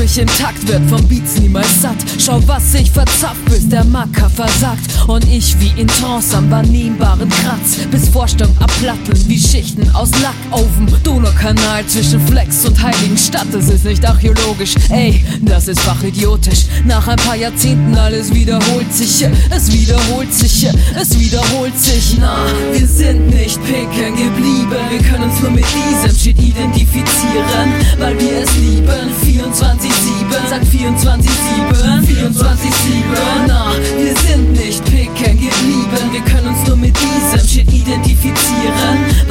nicht intakt, wird vom Beats niemals satt. Schau, was ich verzapft, bis der Macker versagt. Und ich wie in Trance am wahrnehmbaren Kratz. Bis Vorstellung abplatteln wie Schichten aus Lack auf dem Donaukanal zwischen Flex und Heiligenstadt. Das ist nicht archäologisch, ey, das ist fachidiotisch. Nach ein paar Jahrzehnten alles wiederholt sich, es wiederholt sich, es wiederholt sich. Na, wir sind nicht picken geblieben, wir können uns nur mit diesem Shit identifizieren, weil wir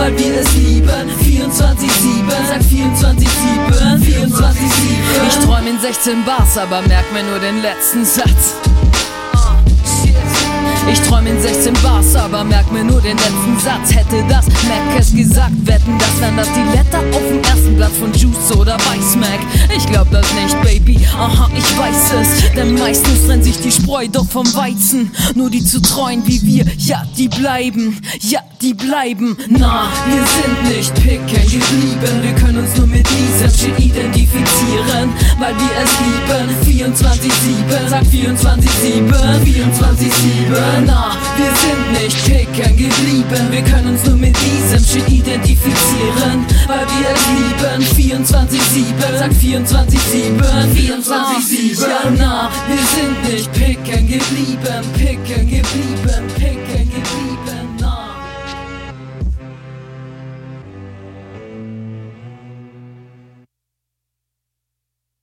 weil wir es lieben. 24-7, sag 24-7, 24-7. Ich träum in 16 Bars, aber merk mir nur den letzten Satz. Ich träum in 16 Bars, aber merk mir nur den letzten Satz. Hätte das Mac es gesagt, wetten, das wären das die Letter auf dem ersten Blatt von Juice oder Weiß Mac. Ich glaub das nicht, Baby, aha, ich weiß es. Denn meistens trennt sich die Spreu doch vom Weizen. Nur die zu treuen wie wir, ja, die bleiben, ja, die bleiben. Na, wir sind nicht picken geblieben. Wir können uns nur mit diesem Shit identifizieren, weil wir es lieben. 24-7, sag 24-7, 24-7. Na, wir sind nicht picken geblieben. Wir können uns nur mit diesem Shit identifizieren, weil wir es lieben. 24-7, sag 24-7, I'm picking, you beam beam picking.